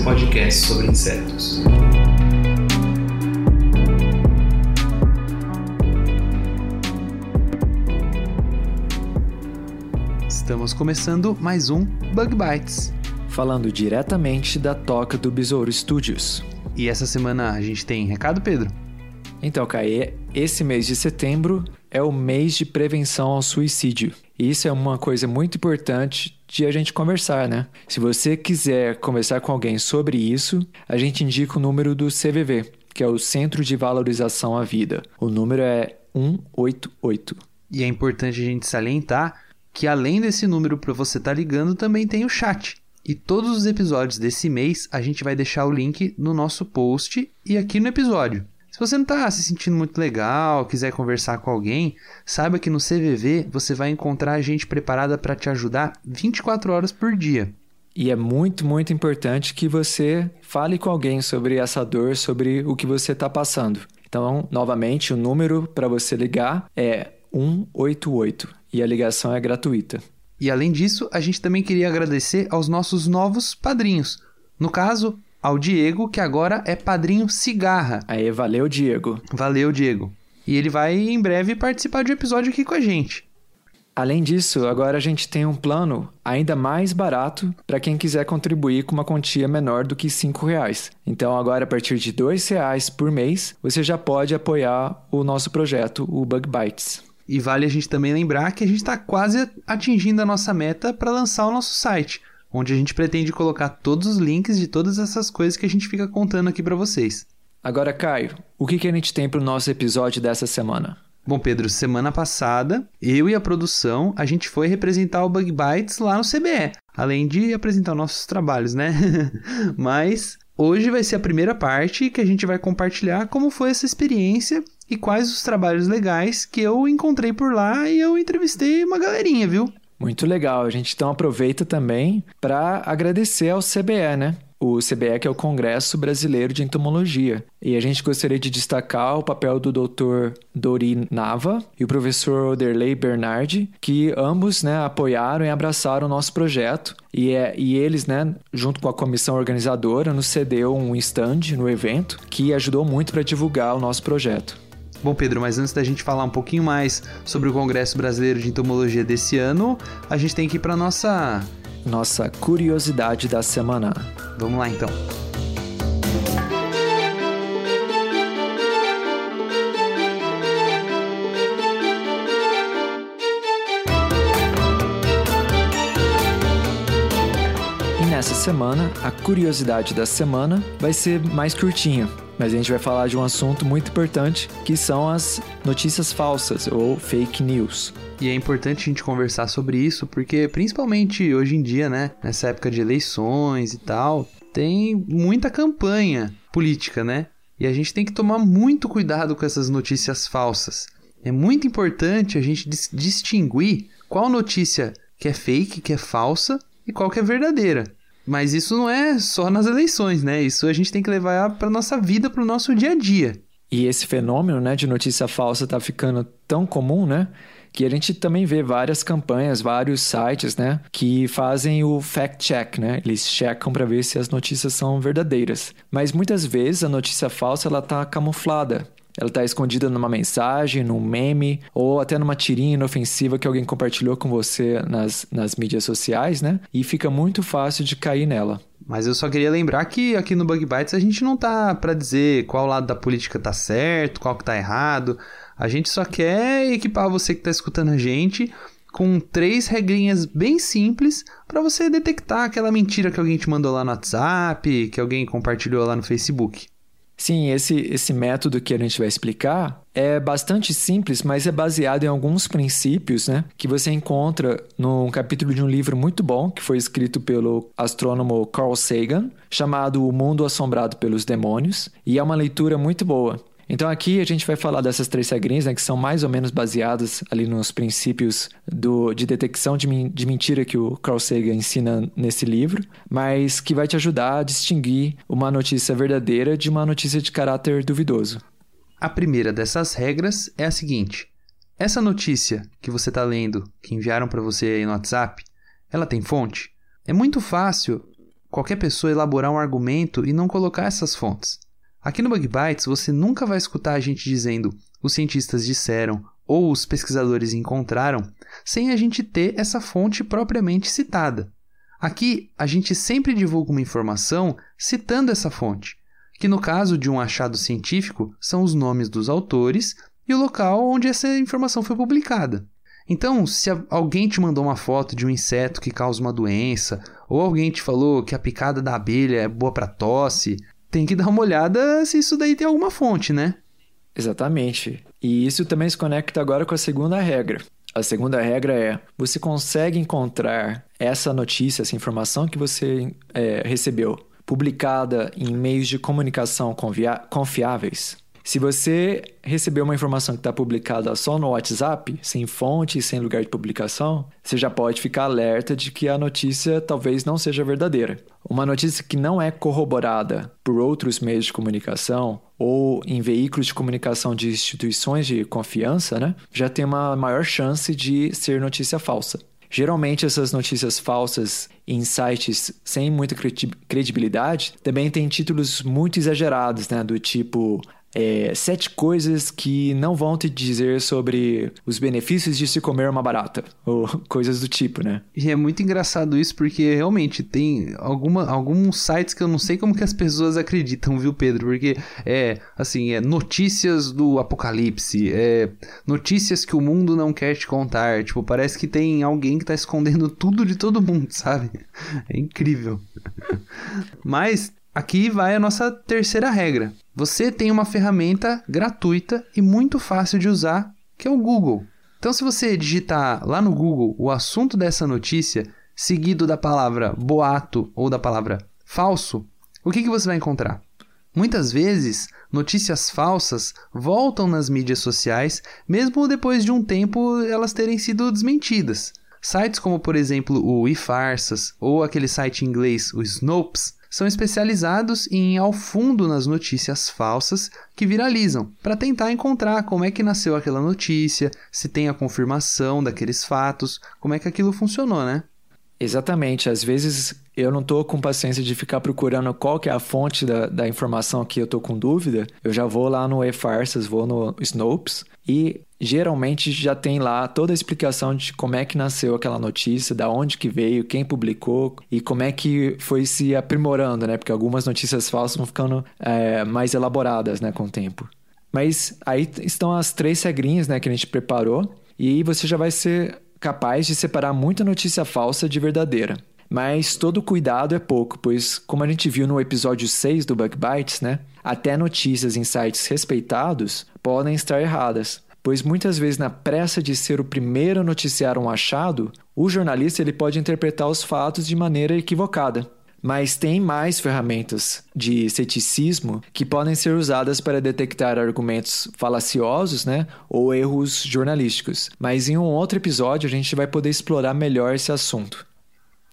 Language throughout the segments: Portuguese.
seu podcast sobre insetos. Estamos começando mais um Bug Bites. falando diretamente da toca do Besouro Studios. E essa semana a gente tem recado, Pedro? Então, Caê, esse mês de setembro é o mês de prevenção ao suicídio. Isso é uma coisa muito importante de a gente conversar, né? Se você quiser conversar com alguém sobre isso, a gente indica o número do CVV, que é o Centro de Valorização à Vida. O número é 188. E é importante a gente salientar que além desse número para você estar ligando, também tem o chat. E todos os episódios desse mês a gente vai deixar o link no nosso post e aqui no episódio. Se você não está se sentindo muito legal, quiser conversar com alguém, saiba que no CVV você vai encontrar gente preparada para te ajudar 24 horas por dia. E é muito, muito importante que você fale com alguém sobre essa dor, sobre o que você está passando. Então, novamente, o número para você ligar é 188 e a ligação é gratuita. E além disso, a gente também queria agradecer aos nossos novos padrinhos. No caso, ao Diego, que agora é padrinho cigarra. Aí, valeu, Diego. Valeu, Diego. E ele vai em breve participar de um episódio aqui com a gente. Além disso, agora a gente tem um plano ainda mais barato para quem quiser contribuir com uma quantia menor do que 5 reais. Então, agora a partir de 2 reais por mês, você já pode apoiar o nosso projeto, o Bug Bites. E vale a gente também lembrar que a gente está quase atingindo a nossa meta para lançar o nosso site, onde a gente pretende colocar todos os links de todas essas coisas que a gente fica contando aqui para vocês. Agora, Caio, o que, que a gente tem para o nosso episódio dessa semana? Bom, Pedro, semana passada, eu e a produção, a gente foi representar o Bug Bites lá no CBE, além de apresentar nossos trabalhos, né? Mas hoje vai ser a primeira parte que a gente vai compartilhar como foi essa experiência e quais os trabalhos legais que eu encontrei por lá e eu entrevistei uma galerinha, viu? Muito legal. A gente então aproveita também para agradecer ao CBE, né? O CBE que é o Congresso Brasileiro de Entomologia. E a gente gostaria de destacar o papel do Dr. Dori Nava e o professor Oderley Bernardi, que ambos né, apoiaram e abraçaram o nosso projeto. E, é, e eles, né, junto com a comissão organizadora, nos cedeu um stand no evento que ajudou muito para divulgar o nosso projeto. Bom, Pedro, mas antes da gente falar um pouquinho mais sobre o Congresso Brasileiro de Entomologia desse ano, a gente tem que ir para nossa. Nossa curiosidade da semana. Vamos lá então. Nessa semana, a curiosidade da semana vai ser mais curtinha, mas a gente vai falar de um assunto muito importante, que são as notícias falsas ou fake news. E é importante a gente conversar sobre isso, porque principalmente hoje em dia, né, nessa época de eleições e tal, tem muita campanha política, né? E a gente tem que tomar muito cuidado com essas notícias falsas. É muito importante a gente dis distinguir qual notícia que é fake, que é falsa e qual que é verdadeira. Mas isso não é só nas eleições, né? Isso a gente tem que levar para nossa vida, para o nosso dia a dia. E esse fenômeno, né, de notícia falsa tá ficando tão comum, né? Que a gente também vê várias campanhas, vários sites, né, que fazem o fact check, né? Eles checam para ver se as notícias são verdadeiras. Mas muitas vezes a notícia falsa ela tá camuflada. Ela está escondida numa mensagem, num meme ou até numa tirinha inofensiva que alguém compartilhou com você nas, nas mídias sociais, né? E fica muito fácil de cair nela. Mas eu só queria lembrar que aqui no Bug Bites a gente não tá para dizer qual lado da política tá certo, qual que tá errado. A gente só quer equipar você que tá escutando a gente com três regrinhas bem simples para você detectar aquela mentira que alguém te mandou lá no WhatsApp, que alguém compartilhou lá no Facebook. Sim, esse, esse método que a gente vai explicar é bastante simples, mas é baseado em alguns princípios né, que você encontra num capítulo de um livro muito bom que foi escrito pelo astrônomo Carl Sagan, chamado O Mundo Assombrado pelos Demônios, e é uma leitura muito boa. Então aqui a gente vai falar dessas três regrinhas, né, que são mais ou menos baseadas ali nos princípios do, de detecção de, de mentira que o Carl Sagan ensina nesse livro, mas que vai te ajudar a distinguir uma notícia verdadeira de uma notícia de caráter duvidoso. A primeira dessas regras é a seguinte: essa notícia que você está lendo, que enviaram para você aí no WhatsApp, ela tem fonte? É muito fácil qualquer pessoa elaborar um argumento e não colocar essas fontes. Aqui no Bug Bites você nunca vai escutar a gente dizendo os cientistas disseram ou os pesquisadores encontraram sem a gente ter essa fonte propriamente citada. Aqui a gente sempre divulga uma informação citando essa fonte, que no caso de um achado científico são os nomes dos autores e o local onde essa informação foi publicada. Então, se alguém te mandou uma foto de um inseto que causa uma doença, ou alguém te falou que a picada da abelha é boa para tosse, tem que dar uma olhada se isso daí tem alguma fonte, né? Exatamente. E isso também se conecta agora com a segunda regra. A segunda regra é: você consegue encontrar essa notícia, essa informação que você é, recebeu, publicada em meios de comunicação confiáveis, se você receber uma informação que está publicada só no WhatsApp, sem fonte e sem lugar de publicação, você já pode ficar alerta de que a notícia talvez não seja verdadeira. Uma notícia que não é corroborada por outros meios de comunicação ou em veículos de comunicação de instituições de confiança, né, já tem uma maior chance de ser notícia falsa. Geralmente essas notícias falsas em sites sem muita credibilidade também têm títulos muito exagerados, né, do tipo é, sete coisas que não vão te dizer sobre os benefícios de se comer uma barata, ou coisas do tipo, né? E é muito engraçado isso, porque realmente tem alguma, alguns sites que eu não sei como que as pessoas acreditam, viu, Pedro? Porque é, assim, é notícias do apocalipse, é notícias que o mundo não quer te contar. Tipo, parece que tem alguém que tá escondendo tudo de todo mundo, sabe? É incrível. Mas aqui vai a nossa terceira regra você tem uma ferramenta gratuita e muito fácil de usar, que é o Google. Então, se você digitar lá no Google o assunto dessa notícia, seguido da palavra boato ou da palavra falso, o que, que você vai encontrar? Muitas vezes, notícias falsas voltam nas mídias sociais, mesmo depois de um tempo elas terem sido desmentidas. Sites como, por exemplo, o iFarsas ou aquele site inglês, o Snopes, são especializados em ir ao fundo nas notícias falsas que viralizam, para tentar encontrar como é que nasceu aquela notícia, se tem a confirmação daqueles fatos, como é que aquilo funcionou, né? Exatamente. Às vezes eu não estou com paciência de ficar procurando qual que é a fonte da, da informação que eu estou com dúvida. Eu já vou lá no eFarsas, vou no Snopes e geralmente já tem lá toda a explicação de como é que nasceu aquela notícia, da onde que veio, quem publicou e como é que foi se aprimorando, né? Porque algumas notícias falsas vão ficando é, mais elaboradas, né, com o tempo. Mas aí estão as três regrinhas, né, que a gente preparou e aí você já vai ser capaz de separar muita notícia falsa de verdadeira. Mas todo cuidado é pouco, pois, como a gente viu no episódio 6 do Bug Bites, né, até notícias em sites respeitados podem estar erradas pois muitas vezes na pressa de ser o primeiro a noticiar um achado, o jornalista ele pode interpretar os fatos de maneira equivocada. Mas tem mais ferramentas de ceticismo que podem ser usadas para detectar argumentos falaciosos né, ou erros jornalísticos. Mas em um outro episódio a gente vai poder explorar melhor esse assunto.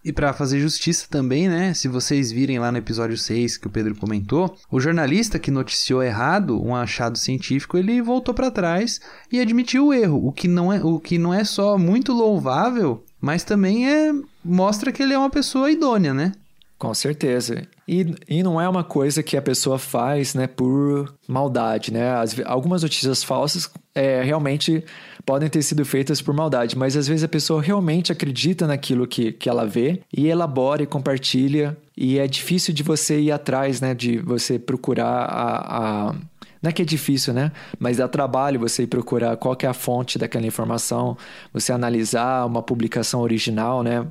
E para fazer justiça também, né? Se vocês virem lá no episódio 6 que o Pedro comentou, o jornalista que noticiou errado um achado científico, ele voltou para trás e admitiu o erro, o que não é, o que não é só muito louvável, mas também é mostra que ele é uma pessoa idônea, né? Com certeza. E, e não é uma coisa que a pessoa faz né, por maldade, né? As, algumas notícias falsas é, realmente podem ter sido feitas por maldade, mas às vezes a pessoa realmente acredita naquilo que, que ela vê e elabora e compartilha. E é difícil de você ir atrás, né? De você procurar a, a não é que é difícil, né? Mas dá trabalho você ir procurar qual é a fonte daquela informação, você analisar uma publicação original, né?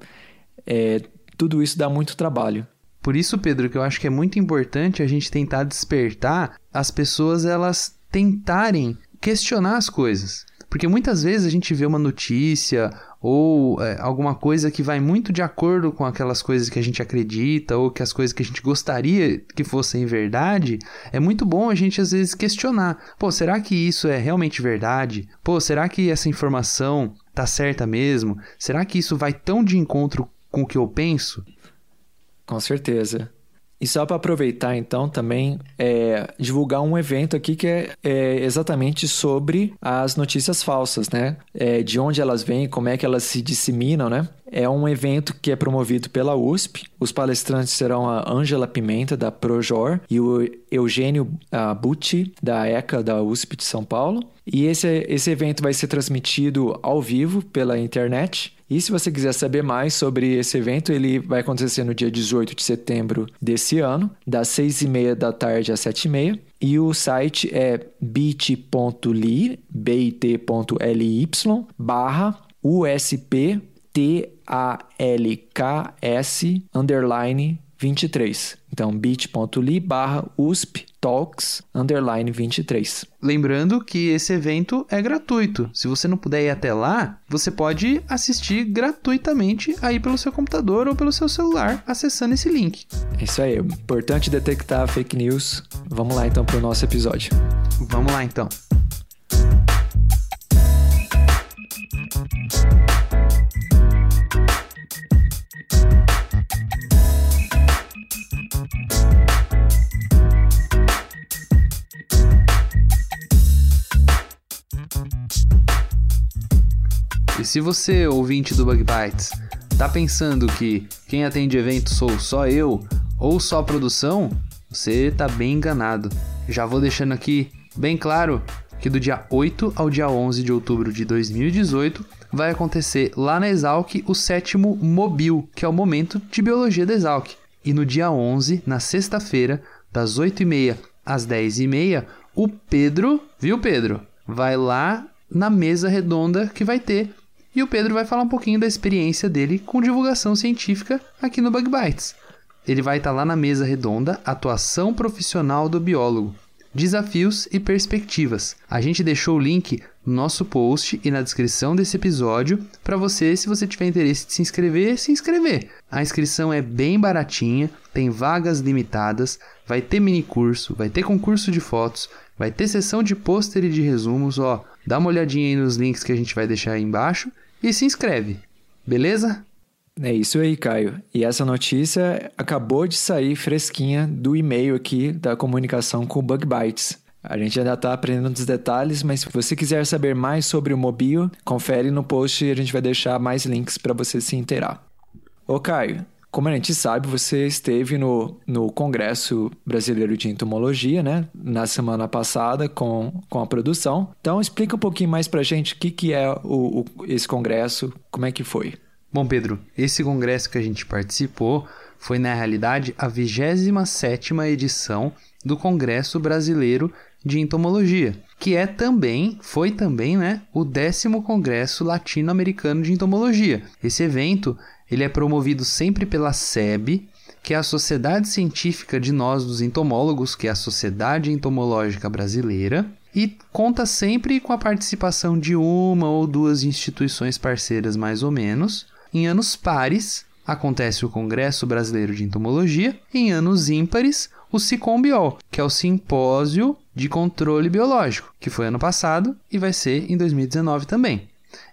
É, tudo isso dá muito trabalho. Por isso, Pedro, que eu acho que é muito importante a gente tentar despertar as pessoas elas tentarem questionar as coisas. Porque muitas vezes a gente vê uma notícia ou é, alguma coisa que vai muito de acordo com aquelas coisas que a gente acredita ou que as coisas que a gente gostaria que fossem verdade, é muito bom a gente às vezes questionar. Pô, será que isso é realmente verdade? Pô, será que essa informação tá certa mesmo? Será que isso vai tão de encontro com o que eu penso? Com certeza. E só para aproveitar, então, também é, divulgar um evento aqui que é, é, exatamente sobre as notícias falsas, né? É, de onde elas vêm, como é que elas se disseminam, né? É um evento que é promovido pela USP. Os palestrantes serão a Ângela Pimenta, da Projor, e o Eugênio Bucci, da ECA, da USP de São Paulo. E esse, esse evento vai ser transmitido ao vivo pela internet. E se você quiser saber mais sobre esse evento, ele vai acontecer no dia 18 de setembro desse ano, das 6 e meia da tarde às 7 e meia. E o site é bit.ly, bit.ly, barra USP T-A-L-K-S underline 23. Então, bit.ly barra USP Talks underline 23. Lembrando que esse evento é gratuito. Se você não puder ir até lá, você pode assistir gratuitamente aí pelo seu computador ou pelo seu celular, acessando esse link. É isso aí. Importante detectar fake news. Vamos lá então para o nosso episódio. Vamos lá então. Se você, ouvinte do Bug Bites, tá pensando que quem atende evento sou só eu ou só produção, você tá bem enganado. Já vou deixando aqui bem claro que do dia 8 ao dia 11 de outubro de 2018 vai acontecer lá na Exalc o sétimo Mobil, que é o momento de biologia da Exalc. E no dia 11, na sexta-feira, das 8h30 às 10h30, o Pedro, viu Pedro? Vai lá na mesa redonda que vai ter e o Pedro vai falar um pouquinho da experiência dele com divulgação científica aqui no Bug Bites. Ele vai estar tá lá na mesa redonda Atuação Profissional do Biólogo. Desafios e perspectivas. A gente deixou o link no nosso post e na descrição desse episódio para você, se você tiver interesse de se inscrever, se inscrever. A inscrição é bem baratinha, tem vagas limitadas, vai ter mini curso, vai ter concurso de fotos, vai ter sessão de pôster e de resumos, ó. Dá uma olhadinha aí nos links que a gente vai deixar aí embaixo e se inscreve. Beleza? É isso aí, Caio. E essa notícia acabou de sair fresquinha do e-mail aqui da comunicação com o Bug Bytes. A gente ainda está aprendendo os detalhes, mas se você quiser saber mais sobre o Mobile, confere no post e a gente vai deixar mais links para você se inteirar. Ô Caio, como a gente sabe, você esteve no, no Congresso Brasileiro de Entomologia, né? Na semana passada com, com a produção. Então, explica um pouquinho mais pra gente o que, que é o, o, esse congresso, como é que foi. Bom, Pedro, esse congresso que a gente participou foi, na realidade, a 27ª edição do Congresso Brasileiro de Entomologia, que é também, foi também, né, o décimo Congresso Latino-Americano de Entomologia. Esse evento ele é promovido sempre pela SEB, que é a Sociedade Científica de Nós dos Entomólogos, que é a Sociedade Entomológica Brasileira, e conta sempre com a participação de uma ou duas instituições parceiras, mais ou menos. Em anos pares, acontece o Congresso Brasileiro de Entomologia, em anos ímpares, o SICOMBIOL, que é o Simpósio de Controle Biológico, que foi ano passado e vai ser em 2019 também.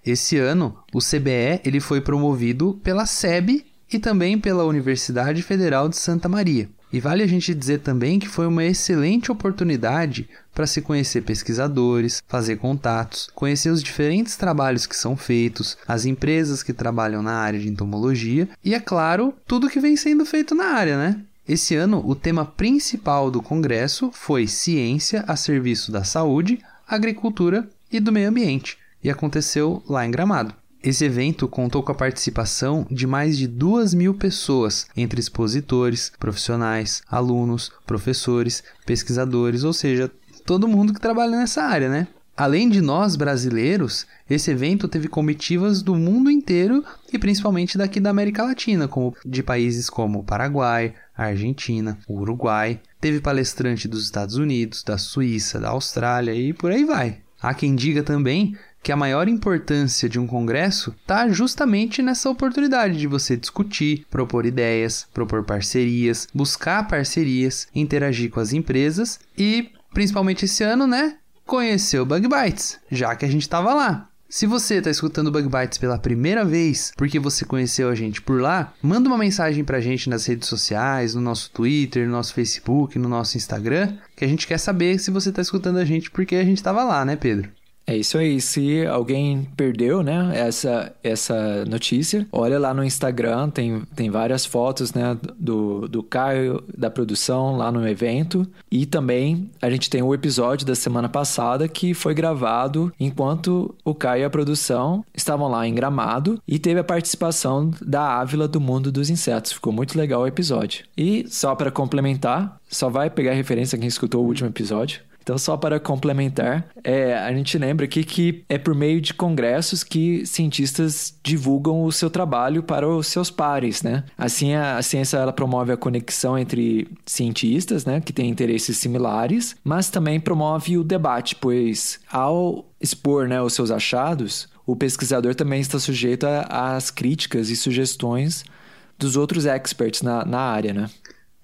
Esse ano, o CBE ele foi promovido pela SEB e também pela Universidade Federal de Santa Maria. E vale a gente dizer também que foi uma excelente oportunidade para se conhecer pesquisadores, fazer contatos, conhecer os diferentes trabalhos que são feitos, as empresas que trabalham na área de entomologia e, é claro, tudo que vem sendo feito na área, né? Esse ano, o tema principal do congresso foi Ciência a serviço da saúde, agricultura e do meio ambiente e aconteceu lá em Gramado. Esse evento contou com a participação de mais de duas mil pessoas, entre expositores, profissionais, alunos, professores, pesquisadores, ou seja, todo mundo que trabalha nessa área, né? Além de nós brasileiros, esse evento teve comitivas do mundo inteiro e principalmente daqui da América Latina, como de países como Paraguai, Argentina, Uruguai. Teve palestrante dos Estados Unidos, da Suíça, da Austrália e por aí vai. Há quem diga também que a maior importância de um congresso está justamente nessa oportunidade de você discutir, propor ideias, propor parcerias, buscar parcerias, interagir com as empresas e, principalmente esse ano, né, conhecer o Bug Bites, já que a gente estava lá. Se você está escutando Bug Bites pela primeira vez, porque você conheceu a gente por lá, manda uma mensagem para a gente nas redes sociais, no nosso Twitter, no nosso Facebook, no nosso Instagram, que a gente quer saber se você está escutando a gente porque a gente estava lá, né, Pedro? É isso aí. Se alguém perdeu, né, essa, essa notícia, olha lá no Instagram, tem, tem várias fotos, né, do, do Caio, da produção lá no evento. E também a gente tem o episódio da semana passada que foi gravado enquanto o Caio e a produção estavam lá em Gramado e teve a participação da Ávila do Mundo dos Insetos. Ficou muito legal o episódio. E só para complementar, só vai pegar referência quem escutou o último episódio. Então, só para complementar, é, a gente lembra aqui que é por meio de congressos que cientistas divulgam o seu trabalho para os seus pares, né? Assim, a, a ciência ela promove a conexão entre cientistas, né, que têm interesses similares, mas também promove o debate, pois ao expor, né, os seus achados, o pesquisador também está sujeito às críticas e sugestões dos outros experts na, na área, né?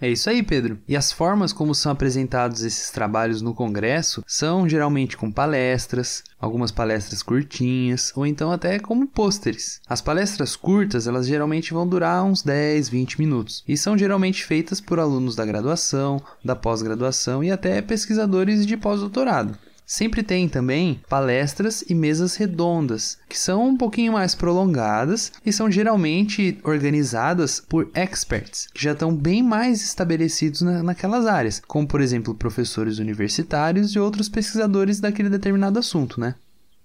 É isso aí, Pedro. E as formas como são apresentados esses trabalhos no congresso são geralmente com palestras, algumas palestras curtinhas ou então até como pôsteres. As palestras curtas, elas geralmente vão durar uns 10, 20 minutos e são geralmente feitas por alunos da graduação, da pós-graduação e até pesquisadores de pós-doutorado. Sempre tem também palestras e mesas redondas, que são um pouquinho mais prolongadas e são geralmente organizadas por experts, que já estão bem mais estabelecidos na, naquelas áreas, como por exemplo professores universitários e outros pesquisadores daquele determinado assunto, né?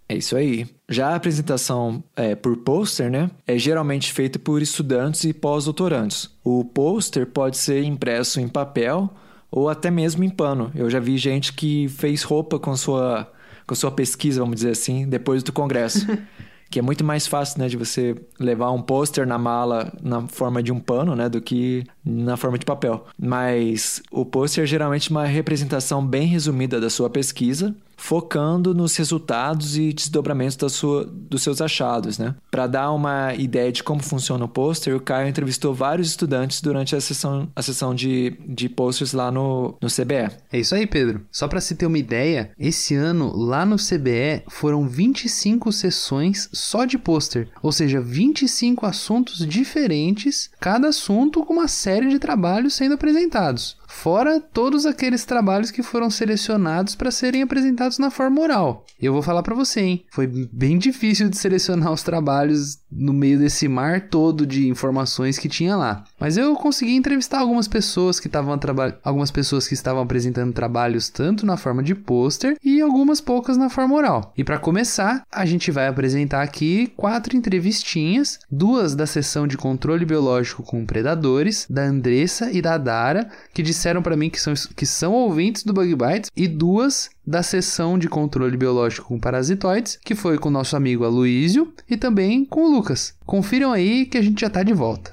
É isso aí. Já a apresentação é, por pôster, né, é geralmente feita por estudantes e pós-doutorandos. O pôster pode ser impresso em papel ou até mesmo em pano. Eu já vi gente que fez roupa com sua, com sua pesquisa, vamos dizer assim, depois do congresso. que é muito mais fácil, né, de você levar um pôster na mala na forma de um pano, né, do que na forma de papel. Mas o pôster é geralmente uma representação bem resumida da sua pesquisa focando nos resultados e desdobramentos da sua, dos seus achados, né? Para dar uma ideia de como funciona o pôster, o Caio entrevistou vários estudantes durante a sessão, a sessão de, de posters lá no, no CBE. É isso aí, Pedro. Só para se ter uma ideia, esse ano lá no CBE foram 25 sessões só de pôster, ou seja, 25 assuntos diferentes, cada assunto com uma série de trabalhos sendo apresentados. Fora todos aqueles trabalhos que foram selecionados para serem apresentados na forma oral. Eu vou falar para você, hein? Foi bem difícil de selecionar os trabalhos no meio desse mar todo de informações que tinha lá. Mas eu consegui entrevistar algumas pessoas que estavam algumas pessoas que estavam apresentando trabalhos tanto na forma de pôster e algumas poucas na forma oral. E para começar, a gente vai apresentar aqui quatro entrevistinhas, duas da sessão de controle biológico com predadores, da Andressa e da Dara, que disseram para mim que são, que são ouvintes do Bug Bites, e duas da sessão de controle biológico com parasitoides, que foi com o nosso amigo Aloísio e também com o Lucas. Confiram aí que a gente já está de volta.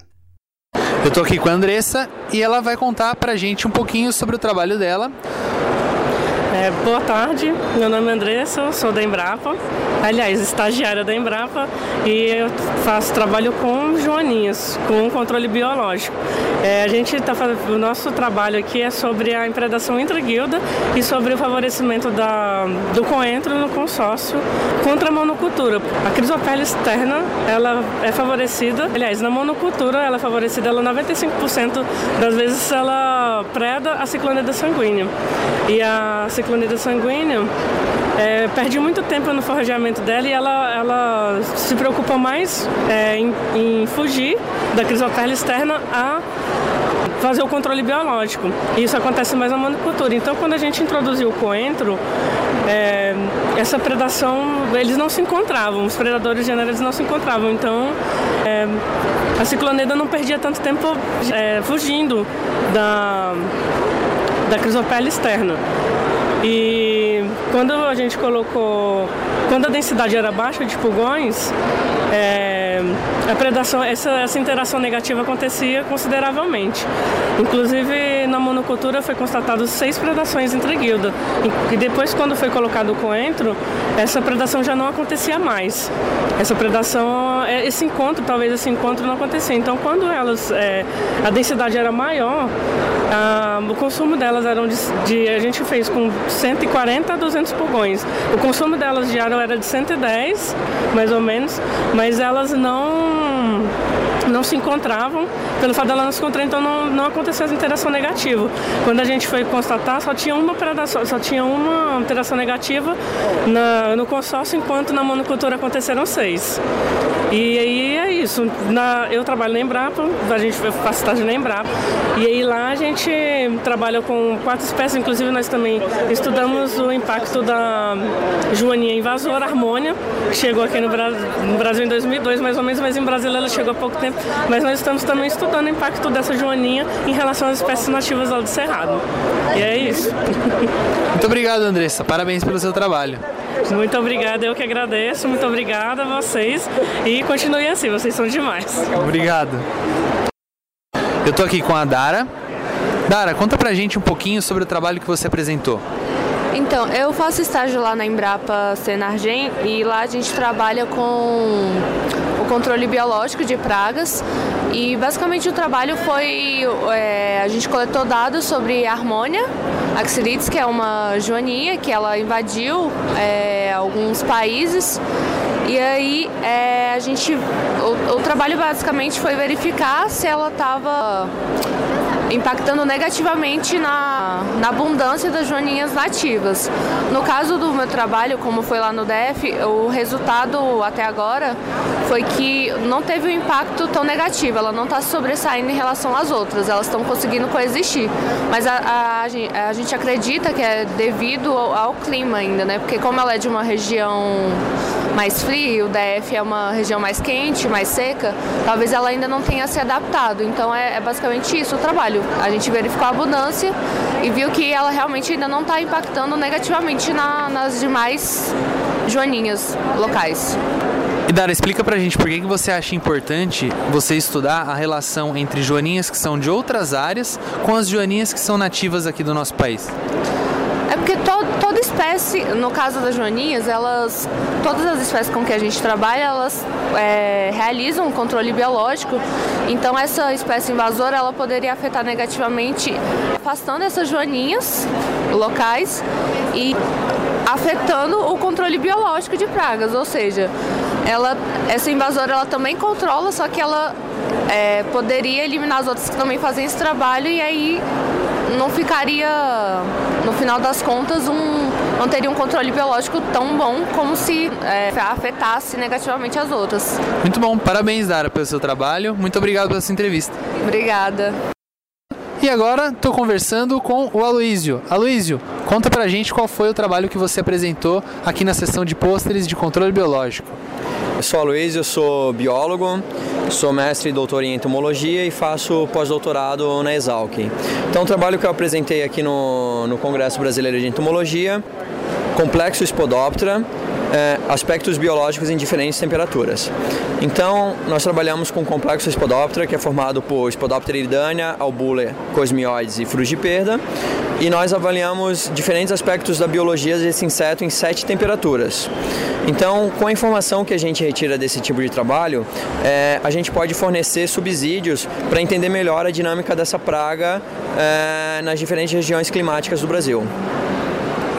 Eu tô aqui com a Andressa e ela vai contar pra gente um pouquinho sobre o trabalho dela. É, boa tarde, meu nome é Andressa, sou da Embrapa, aliás, estagiária da Embrapa. E eu faço trabalho com joaninhas, com controle biológico. É, a gente está fazendo, o nosso trabalho aqui é sobre a impredação intra-guilda e sobre o favorecimento da, do coentro no consórcio contra a monocultura. A crisopele externa, ela é favorecida, aliás, na monocultura ela é favorecida, ela 95% das vezes ela preda a ciclonida sanguínea. E a ciclonida sanguínea, é, perdi muito tempo no forrageamento dela e ela, ela se preocupa mais é, em, em, fugir da crisopele externa a fazer o controle biológico. Isso acontece mais na monocultura. Então, quando a gente introduziu o coentro, é, essa predação, eles não se encontravam, os predadores generais não se encontravam. Então, é, a cicloneda não perdia tanto tempo é, fugindo da, da crisopele externa. E E quando a gente colocou, quando a densidade era baixa de pulgões, é, a predação, essa, essa interação negativa acontecia consideravelmente. Inclusive na monocultura foi constatado seis predações entre guilda. E, e depois quando foi colocado o coentro, essa predação já não acontecia mais. Essa predação, é, esse encontro, talvez esse encontro não acontecia. Então quando elas, é, a densidade era maior, a, o consumo delas eram de, de, a gente fez com 140 a 200 pulgões. O consumo delas diário era de 110, mais ou menos, mas elas não não se encontravam, pelo fato dela não se encontrar, então não, não aconteceu essa interação negativa. Quando a gente foi constatar, só tinha uma predação, só tinha uma interação negativa na, no consórcio, enquanto na monocultura aconteceram seis. E aí é isso. Na, eu trabalho na Embrapa, a gente faz estágio na Embrapa. E aí lá a gente trabalha com quatro espécies, inclusive nós também estudamos o impacto da joaninha invasora, harmônia, que chegou aqui no, Bra no Brasil em 2002 mais ou menos, mas em Brasília ela chegou há pouco tempo. Mas nós estamos também estudando o impacto dessa joaninha em relação às espécies nativas lá do Cerrado. E é isso. Muito obrigado, Andressa. Parabéns pelo seu trabalho. Muito obrigada, eu que agradeço. Muito obrigada a vocês e continuem assim, vocês são demais. Obrigado. Eu tô aqui com a Dara. Dara, conta pra gente um pouquinho sobre o trabalho que você apresentou. Então, eu faço estágio lá na Embrapa Senargem e lá a gente trabalha com o controle biológico de pragas e basicamente o trabalho foi é, a gente coletou dados sobre a harmônia axirides, que é uma joaninha que ela invadiu é, alguns países. E aí é, a gente o, o trabalho basicamente foi verificar se ela estava impactando negativamente na, na abundância das joaninhas nativas. No caso do meu trabalho, como foi lá no DF, o resultado até agora foi que não teve um impacto tão negativo, ela não está sobressaindo em relação às outras, elas estão conseguindo coexistir. Mas a, a, a, gente acredita que é devido ao, ao clima ainda, né? Porque como ela é de uma região mais fria, o DF é uma região mais quente, mais seca, talvez ela ainda não tenha se adaptado. Então é, é basicamente isso o trabalho. A gente verificou a abundância e viu que ela realmente ainda não está impactando negativamente na, nas demais joaninhas locais. E Dara, explica pra gente por que, que você acha importante você estudar a relação entre joaninhas que são de outras áreas com as joaninhas que são nativas aqui do nosso país. Porque to, toda espécie, no caso das joaninhas, elas, todas as espécies com que a gente trabalha, elas é, realizam um controle biológico. Então essa espécie invasora, ela poderia afetar negativamente, afastando essas joaninhas locais e afetando o controle biológico de pragas, ou seja, ela, essa invasora ela também controla, só que ela é, poderia eliminar as outras que também fazem esse trabalho e aí não ficaria, no final das contas, um, não teria um controle biológico tão bom como se é, afetasse negativamente as outras. Muito bom, parabéns, Dara, pelo seu trabalho. Muito obrigado pela sua entrevista. Obrigada. E agora estou conversando com o Aloísio. Aloísio, conta pra gente qual foi o trabalho que você apresentou aqui na sessão de pôsteres de controle biológico. Eu sou Aloysio, sou biólogo, sou mestre e doutor em entomologia e faço pós-doutorado na Exalc. Então, o trabalho que eu apresentei aqui no, no Congresso Brasileiro de Entomologia, Complexo Spodoptera, é, aspectos biológicos em diferentes temperaturas. Então, nós trabalhamos com o complexo Spodoptera, que é formado por Spodoptera iridânea, albula, cosmioides e frugiperda, e nós avaliamos diferentes aspectos da biologia desse inseto em sete temperaturas. Então, com a informação que a gente retira desse tipo de trabalho, é, a gente pode fornecer subsídios para entender melhor a dinâmica dessa praga é, nas diferentes regiões climáticas do Brasil.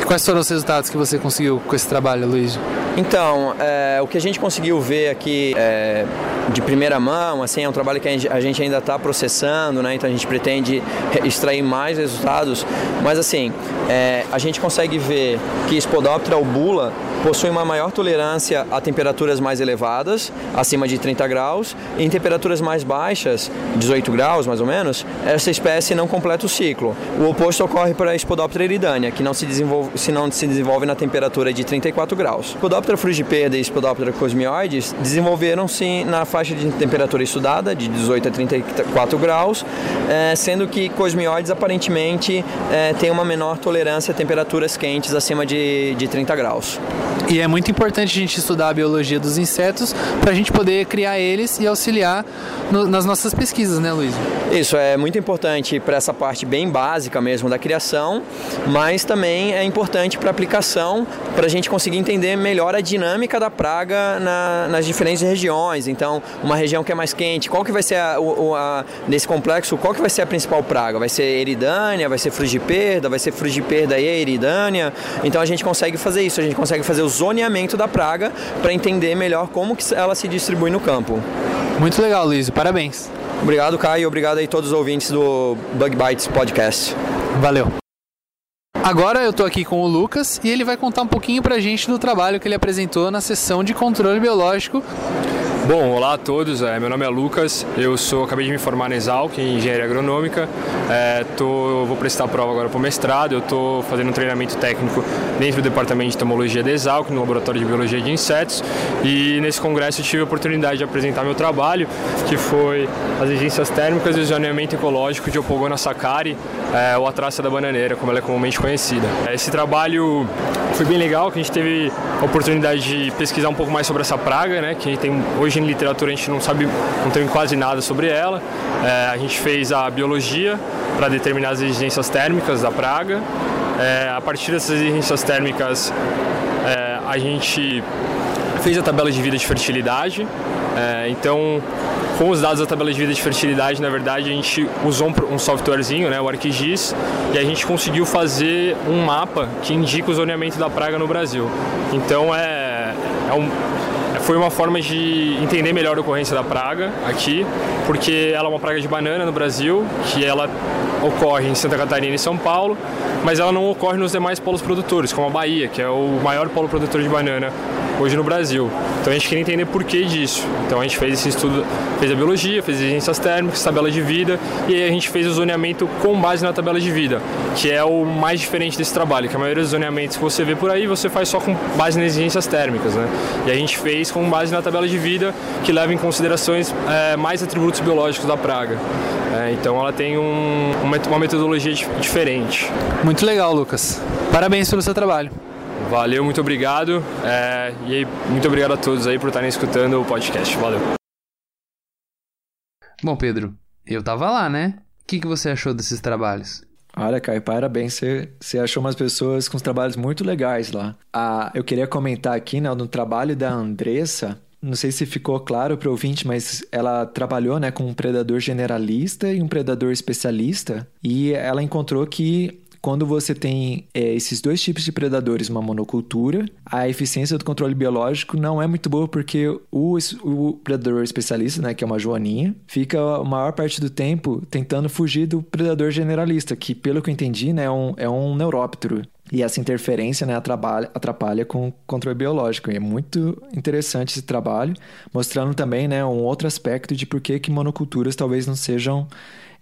Quais foram os resultados que você conseguiu com esse trabalho, Luiz? Então, é, o que a gente conseguiu ver aqui é, de primeira mão, assim, é um trabalho que a gente ainda está processando, né? Então a gente pretende extrair mais resultados, mas assim, é, a gente consegue ver que Spodoptera albula possuem uma maior tolerância a temperaturas mais elevadas, acima de 30 graus, e em temperaturas mais baixas, 18 graus mais ou menos, essa espécie não completa o ciclo. O oposto ocorre para a Spodoptera eridânea, que não se desenvolve, se não se desenvolve na temperatura de 34 graus. Spodoptera frugipeda e Spodoptera cosmioides desenvolveram-se na faixa de temperatura estudada, de 18 a 34 graus, eh, sendo que cosmioides aparentemente eh, têm uma menor tolerância a temperaturas quentes acima de 30 graus. E é muito importante a gente estudar a biologia dos insetos para a gente poder criar eles e auxiliar no, nas nossas pesquisas, né, Luiz? Isso é muito importante para essa parte bem básica mesmo da criação, mas também é importante para aplicação, para a gente conseguir entender melhor a dinâmica da praga na, nas diferentes regiões. Então, uma região que é mais quente, qual que vai ser a, a, nesse complexo, qual que vai ser a principal praga? Vai ser eridânia, vai ser frugiperda, vai ser frugiperda e eridânia? Então a gente consegue fazer isso, a gente consegue fazer o zoneamento da praga para entender melhor como que ela se distribui no campo. Muito legal, Luiz. Parabéns. Obrigado, Caio. Obrigado aí a todos os ouvintes do Bug Bites Podcast. Valeu. Agora eu tô aqui com o Lucas e ele vai contar um pouquinho pra gente do trabalho que ele apresentou na sessão de controle biológico Bom, olá a todos, é, meu nome é Lucas, eu sou, acabei de me formar na Exalc em Engenharia Agronômica, é, tô, vou prestar prova agora para o mestrado, eu estou fazendo um treinamento técnico dentro do Departamento de Entomologia da Exalc, no Laboratório de Biologia de Insetos, e nesse congresso eu tive a oportunidade de apresentar meu trabalho, que foi as exigências térmicas e o zoneamento ecológico de Opogona sacari, é, ou a traça da bananeira, como ela é comumente conhecida. Esse trabalho foi bem legal, que a gente teve a oportunidade de pesquisar um pouco mais sobre essa praga, né, que tem hoje em literatura a gente não sabe, não tem quase nada sobre ela. É, a gente fez a biologia para determinar as exigências térmicas da praga. É, a partir dessas exigências térmicas, é, a gente fez a tabela de vida de fertilidade. É, então, com os dados da tabela de vida de fertilidade, na verdade, a gente usou um, um softwarezinho, né, o ArcGIS, e a gente conseguiu fazer um mapa que indica o zoneamento da praga no Brasil. Então, é, é um, foi uma forma de entender melhor a ocorrência da praga aqui, porque ela é uma praga de banana no Brasil, que ela ocorre em Santa Catarina e São Paulo, mas ela não ocorre nos demais polos produtores, como a Bahia, que é o maior polo produtor de banana hoje no Brasil. Então a gente queria entender por que disso. Então a gente fez esse estudo, fez a biologia, fez exigências térmicas, tabela de vida e aí a gente fez o zoneamento com base na tabela de vida, que é o mais diferente desse trabalho, que a maioria dos zoneamentos que você vê por aí você faz só com base nas exigências térmicas, né? E a gente fez com base na tabela de vida que leva em considerações é, mais atributos biológicos da praga. É, então ela tem um, uma metodologia diferente. Muito legal, Lucas. Parabéns pelo seu trabalho. Valeu, muito obrigado. É, e aí, muito obrigado a todos aí por estarem escutando o podcast. Valeu. Bom, Pedro, eu tava lá, né? O que, que você achou desses trabalhos? Olha, Caio, parabéns. Você, você achou umas pessoas com trabalhos muito legais lá. Ah, eu queria comentar aqui, né, no trabalho da Andressa. Não sei se ficou claro para o ouvinte, mas ela trabalhou né, com um predador generalista e um predador especialista. E ela encontrou que quando você tem é, esses dois tipos de predadores, uma monocultura, a eficiência do controle biológico não é muito boa porque o, o predador especialista, né, que é uma joaninha, fica a maior parte do tempo tentando fugir do predador generalista, que pelo que eu entendi, né, é um, é um neuróptero. E essa interferência né, atrapalha, atrapalha com o controle biológico. E é muito interessante esse trabalho, mostrando também né, um outro aspecto de por que, que monoculturas talvez não sejam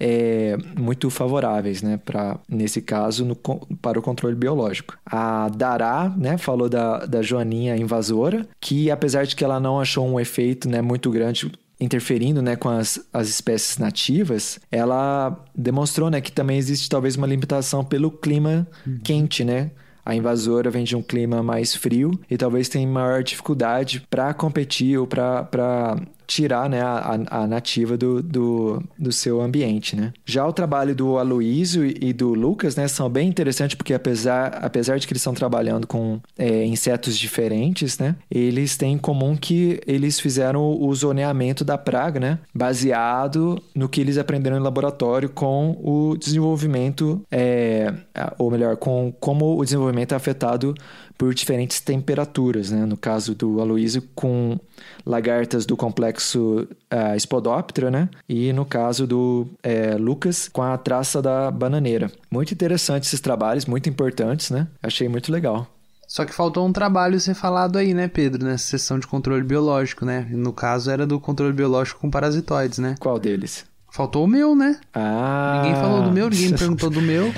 é, muito favoráveis, né, para nesse caso no, para o controle biológico. A Dará, né, falou da, da joaninha invasora, que apesar de que ela não achou um efeito, né, muito grande interferindo né, com as, as espécies nativas, ela demonstrou né, que também existe talvez uma limitação pelo clima uhum. quente, né? A invasora vem de um clima mais frio e talvez tenha maior dificuldade para competir ou para tirar né, a, a nativa do, do, do, seu ambiente. Né? Já o trabalho do Aloísio e do Lucas né, são bem interessantes porque apesar, apesar de que eles estão trabalhando com é, insetos diferentes, né, eles têm em comum que eles fizeram o zoneamento da praga né, baseado no que eles aprenderam no laboratório com o desenvolvimento, é, ou melhor, com como o desenvolvimento é afetado por diferentes temperaturas. Né? No caso do Aloísio, com lagartas do complexo uh, Spodoptera, né? E no caso do é, Lucas, com a traça da bananeira. Muito interessante esses trabalhos, muito importantes, né? Achei muito legal. Só que faltou um trabalho ser falado aí, né, Pedro, nessa sessão de controle biológico, né? No caso era do controle biológico com parasitoides, né? Qual deles? Faltou o meu, né? Ah. Ninguém falou do meu, ninguém perguntou do meu.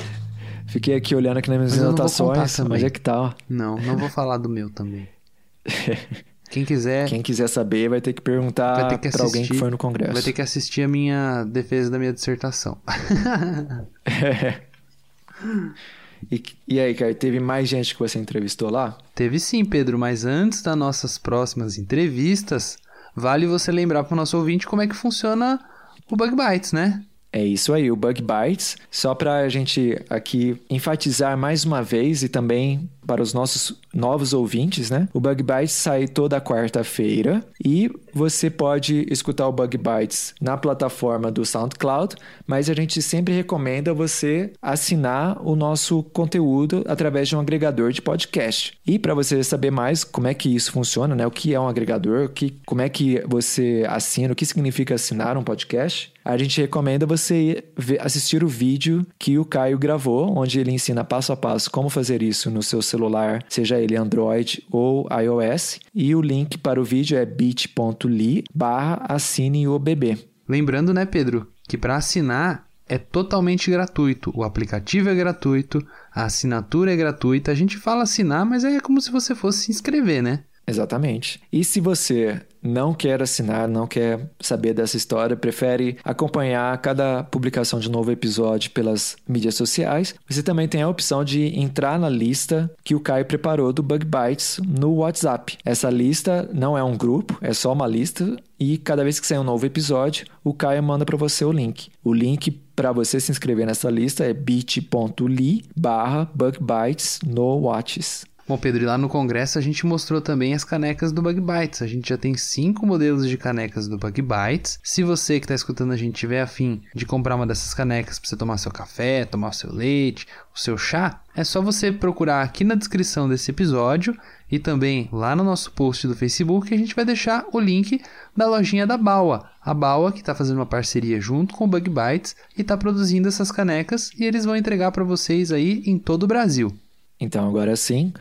Fiquei aqui olhando aqui nas minhas Mas anotações. Onde é que tá? ó? Não, não vou falar do meu também. Quem quiser, Quem quiser saber vai ter que perguntar ter que pra alguém que foi no congresso. vai ter que assistir a minha defesa da minha dissertação. E, e aí, Caio, teve mais gente que você entrevistou lá? Teve sim, Pedro, mas antes das nossas próximas entrevistas, vale você lembrar para o nosso ouvinte como é que funciona o Bug Bites, né? É isso aí, o Bug Bites. Só para a gente aqui enfatizar mais uma vez e também para os nossos novos ouvintes, né? O Bug Bites sai toda quarta-feira e você pode escutar o Bug Bites na plataforma do SoundCloud, mas a gente sempre recomenda você assinar o nosso conteúdo através de um agregador de podcast. E para você saber mais como é que isso funciona, né? O que é um agregador, o que, como é que você assina, o que significa assinar um podcast, a gente recomenda você assistir o vídeo que o Caio gravou, onde ele ensina passo a passo como fazer isso no seu celular, seja ele Android ou iOS. E o link para o vídeo é bit.ly barra assine o bebê. Lembrando, né, Pedro, que para assinar é totalmente gratuito. O aplicativo é gratuito, a assinatura é gratuita. A gente fala assinar, mas é como se você fosse se inscrever, né? Exatamente. E se você não quer assinar, não quer saber dessa história, prefere acompanhar cada publicação de novo episódio pelas mídias sociais, você também tem a opção de entrar na lista que o Caio preparou do Bug Bites no WhatsApp. Essa lista não é um grupo, é só uma lista e cada vez que sair um novo episódio, o Caio manda para você o link. O link para você se inscrever nessa lista é bit.ly barra bugbytes no Watches. Bom, Pedro, e lá no congresso a gente mostrou também as canecas do Bug Bites. A gente já tem cinco modelos de canecas do Bug Bites. Se você que está escutando a gente tiver afim de comprar uma dessas canecas para você tomar seu café, tomar seu leite, o seu chá, é só você procurar aqui na descrição desse episódio e também lá no nosso post do Facebook a gente vai deixar o link da lojinha da Baua. A Baua que está fazendo uma parceria junto com o Bug Bites e está produzindo essas canecas e eles vão entregar para vocês aí em todo o Brasil. Então, agora sim,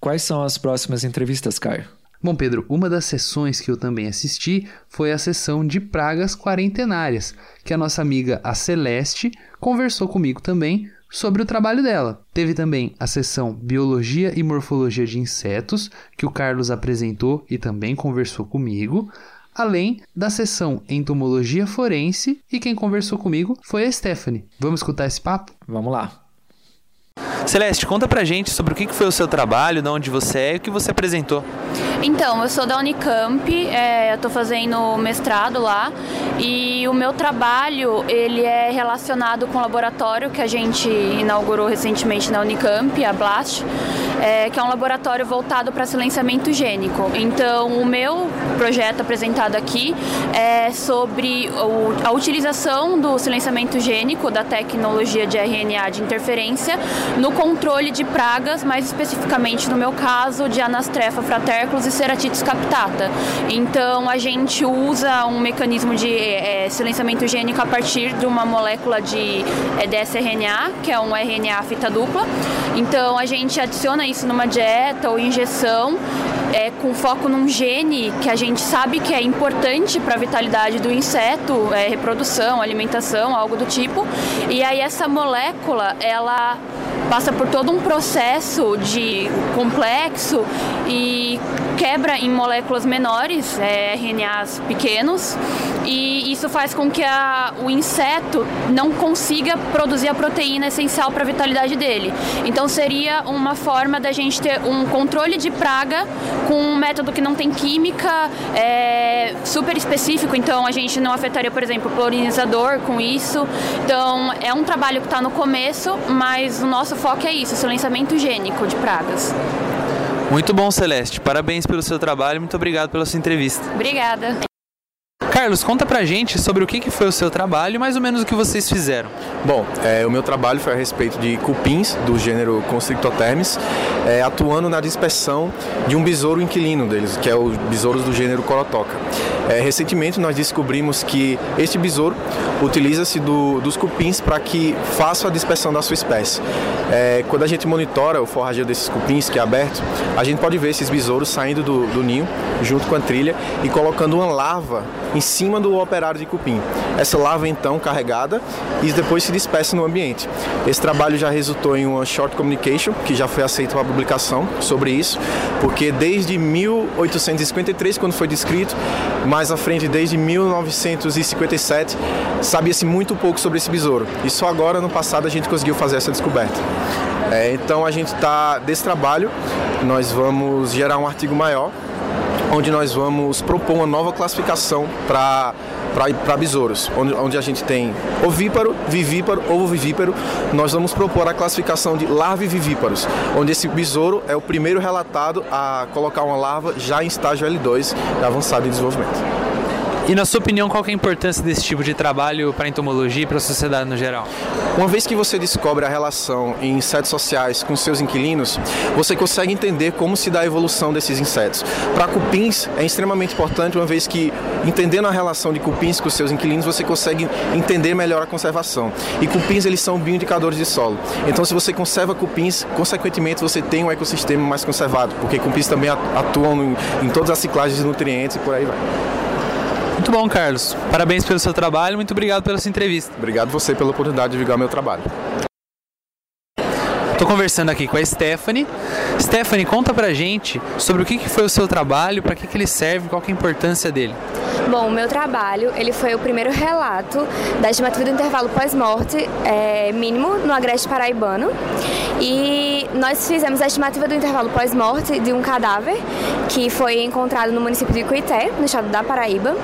quais são as próximas entrevistas, Caio? Bom, Pedro, uma das sessões que eu também assisti foi a sessão de pragas quarentenárias, que a nossa amiga a Celeste conversou comigo também sobre o trabalho dela. Teve também a sessão Biologia e Morfologia de Insetos, que o Carlos apresentou e também conversou comigo. Além da sessão Entomologia Forense, e quem conversou comigo foi a Stephanie. Vamos escutar esse papo? Vamos lá. Celeste, conta pra gente sobre o que foi o seu trabalho, de onde você é e o que você apresentou. Então, eu sou da Unicamp, é, eu estou fazendo mestrado lá e o meu trabalho ele é relacionado com o laboratório que a gente inaugurou recentemente na Unicamp, a Blast, é, que é um laboratório voltado para silenciamento gênico. Então, o meu projeto apresentado aqui é sobre o- a utilização do silenciamento gênico da tecnologia de RNA de interferência no controle de pragas, mais especificamente no meu caso de Anastrefa fraterculus e Ceratitis captata. Então a gente usa um mecanismo de eh, silenciamento gênico a partir de uma molécula de eh, dsRNA, que é um RNA fita dupla. Então a gente adiciona isso numa dieta ou injeção é, com foco num gene que a gente sabe que é importante para a vitalidade do inseto, é, reprodução, alimentação, algo do tipo. E aí essa molécula, ela passa por todo um processo de complexo e quebra em moléculas menores, é, RNAs pequenos, e isso faz com que a, o inseto não consiga produzir a proteína essencial para a vitalidade dele. Então seria uma forma da gente ter um controle de praga com um método que não tem química é, super específico, então a gente não afetaria, por exemplo, o polinizador com isso. Então é um trabalho que está no começo, mas o nosso foco é isso, silenciamento gênico de pragas. Muito bom, Celeste. Parabéns pelo seu trabalho e muito obrigado pela sua entrevista. Obrigada. Carlos, conta pra gente sobre o que, que foi o seu trabalho e mais ou menos o que vocês fizeram. Bom, é, o meu trabalho foi a respeito de cupins do gênero Constrictotermes, é, atuando na dispersão de um besouro inquilino deles, que é o besouros do gênero Corotoca. É, recentemente nós descobrimos que este besouro utiliza-se do, dos cupins para que faça a dispersão da sua espécie. É, quando a gente monitora o forrageiro desses cupins, que é aberto, a gente pode ver esses besouros saindo do, do ninho junto com a trilha e colocando uma larva em cima do operário de cupim. Essa larva então carregada e depois se dispersa no ambiente. Esse trabalho já resultou em uma short communication que já foi aceita para publicação sobre isso, porque desde 1853 quando foi descrito, mais à frente desde 1957 sabia-se muito pouco sobre esse besouro. E só agora no passado a gente conseguiu fazer essa descoberta. É, então a gente está desse trabalho, nós vamos gerar um artigo maior onde nós vamos propor uma nova classificação para para besouros, onde, onde a gente tem ovíparo, vivíparo, ovo-vivíparo. Nós vamos propor a classificação de larvivíparos, onde esse besouro é o primeiro relatado a colocar uma larva já em estágio L2, avançado em desenvolvimento. E na sua opinião, qual é a importância desse tipo de trabalho para a entomologia e para a sociedade no geral? Uma vez que você descobre a relação em insetos sociais com seus inquilinos, você consegue entender como se dá a evolução desses insetos. Para cupins é extremamente importante, uma vez que entendendo a relação de cupins com seus inquilinos, você consegue entender melhor a conservação. E cupins eles são bioindicadores de solo. Então, se você conserva cupins, consequentemente você tem um ecossistema mais conservado, porque cupins também atuam em, em todas as ciclagens de nutrientes e por aí vai. Muito bom, Carlos. Parabéns pelo seu trabalho, muito obrigado pela sua entrevista. Obrigado você pela oportunidade de divulgar meu trabalho. Estou conversando aqui com a Stephanie. Stephanie, conta pra gente sobre o que, que foi o seu trabalho, para que, que ele serve, qual que é a importância dele. Bom, o meu trabalho ele foi o primeiro relato da estimativa do intervalo pós-morte é, mínimo no agreste paraibano. E nós fizemos a estimativa do intervalo pós-morte de um cadáver que foi encontrado no município de Cuité, no estado da Paraíba.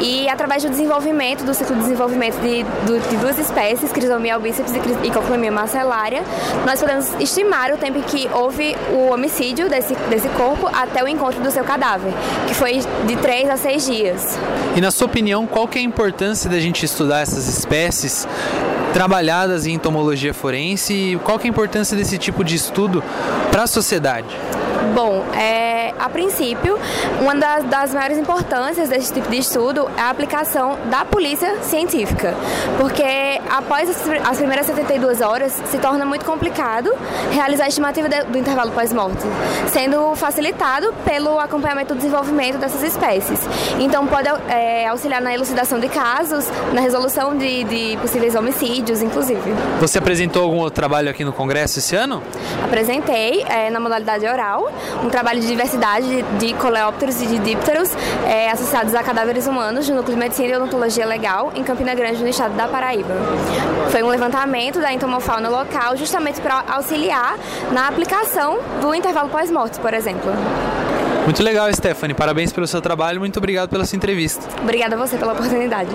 E através do desenvolvimento, do ciclo de desenvolvimento de, de duas espécies, Crisomia albíceps e Cochlomia macellaria, nós podemos estimar o tempo em que houve o homicídio desse, desse corpo até o encontro do seu cadáver, que foi de três a seis dias. E na sua opinião, qual que é a importância da gente estudar essas espécies trabalhadas em entomologia forense e qual que é a importância desse tipo de estudo para a sociedade? Bom, é, a princípio, uma das, das, maiores importâncias desse tipo de estudo é a aplicação da polícia científica, porque após as, as primeiras 72 horas se torna muito complicado realizar a estimativa de, do intervalo pós-morte, sendo facilitado pelo acompanhamento do desenvolvimento dessas espécies. Então, pode é, auxiliar na elucidação de casos, na resolução de, de possíveis homicídios, inclusive. Você apresentou algum outro trabalho aqui no Congresso esse ano? Apresentei é, na modalidade oral um trabalho de diversidade de coleópteros e de dípteros é, associados a cadáveres humanos do Núcleo de Medicina e Odontologia Legal em Campina Grande, no estado da Paraíba. Foi um levantamento da entomofauna local justamente para auxiliar na aplicação do intervalo pós-morte, por exemplo. Muito legal, Stephanie. Parabéns pelo seu trabalho. Muito obrigado pela sua entrevista. Obrigada a você pela oportunidade.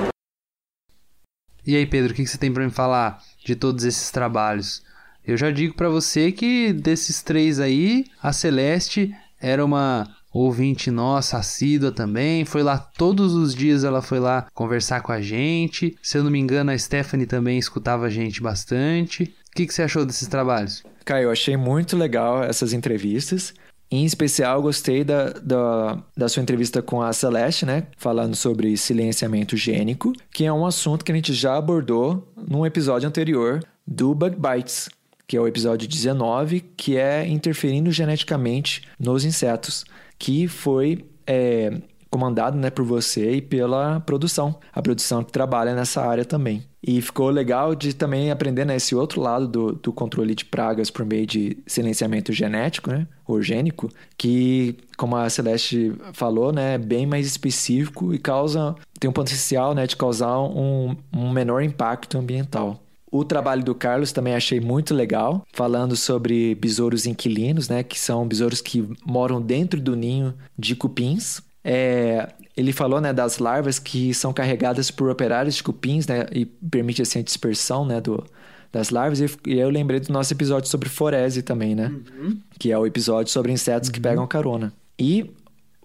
E aí, Pedro, o que você tem para me falar de todos esses trabalhos? Eu já digo para você que desses três aí, a Celeste era uma ouvinte nossa, assídua também. Foi lá todos os dias, ela foi lá conversar com a gente. Se eu não me engano, a Stephanie também escutava a gente bastante. O que, que você achou desses trabalhos? Caio, eu achei muito legal essas entrevistas. Em especial, gostei da, da, da, sua entrevista com a Celeste, né? Falando sobre silenciamento gênico, que é um assunto que a gente já abordou num episódio anterior do Bug Bites que é o episódio 19, que é interferindo geneticamente nos insetos, que foi é, comandado né, por você e pela produção, a produção que trabalha nessa área também. E ficou legal de também aprender né, esse outro lado do, do controle de pragas por meio de silenciamento genético, né, orgênico, que, como a Celeste falou, né, é bem mais específico e causa, tem um potencial né, de causar um, um menor impacto ambiental. O trabalho do Carlos também achei muito legal, falando sobre besouros inquilinos, né, que são besouros que moram dentro do ninho de cupins. É, ele falou né, das larvas que são carregadas por operários de cupins né, e permite assim, a dispersão né, do, das larvas. E eu lembrei do nosso episódio sobre forese também, né? Uhum. Que é o episódio sobre insetos uhum. que pegam carona. E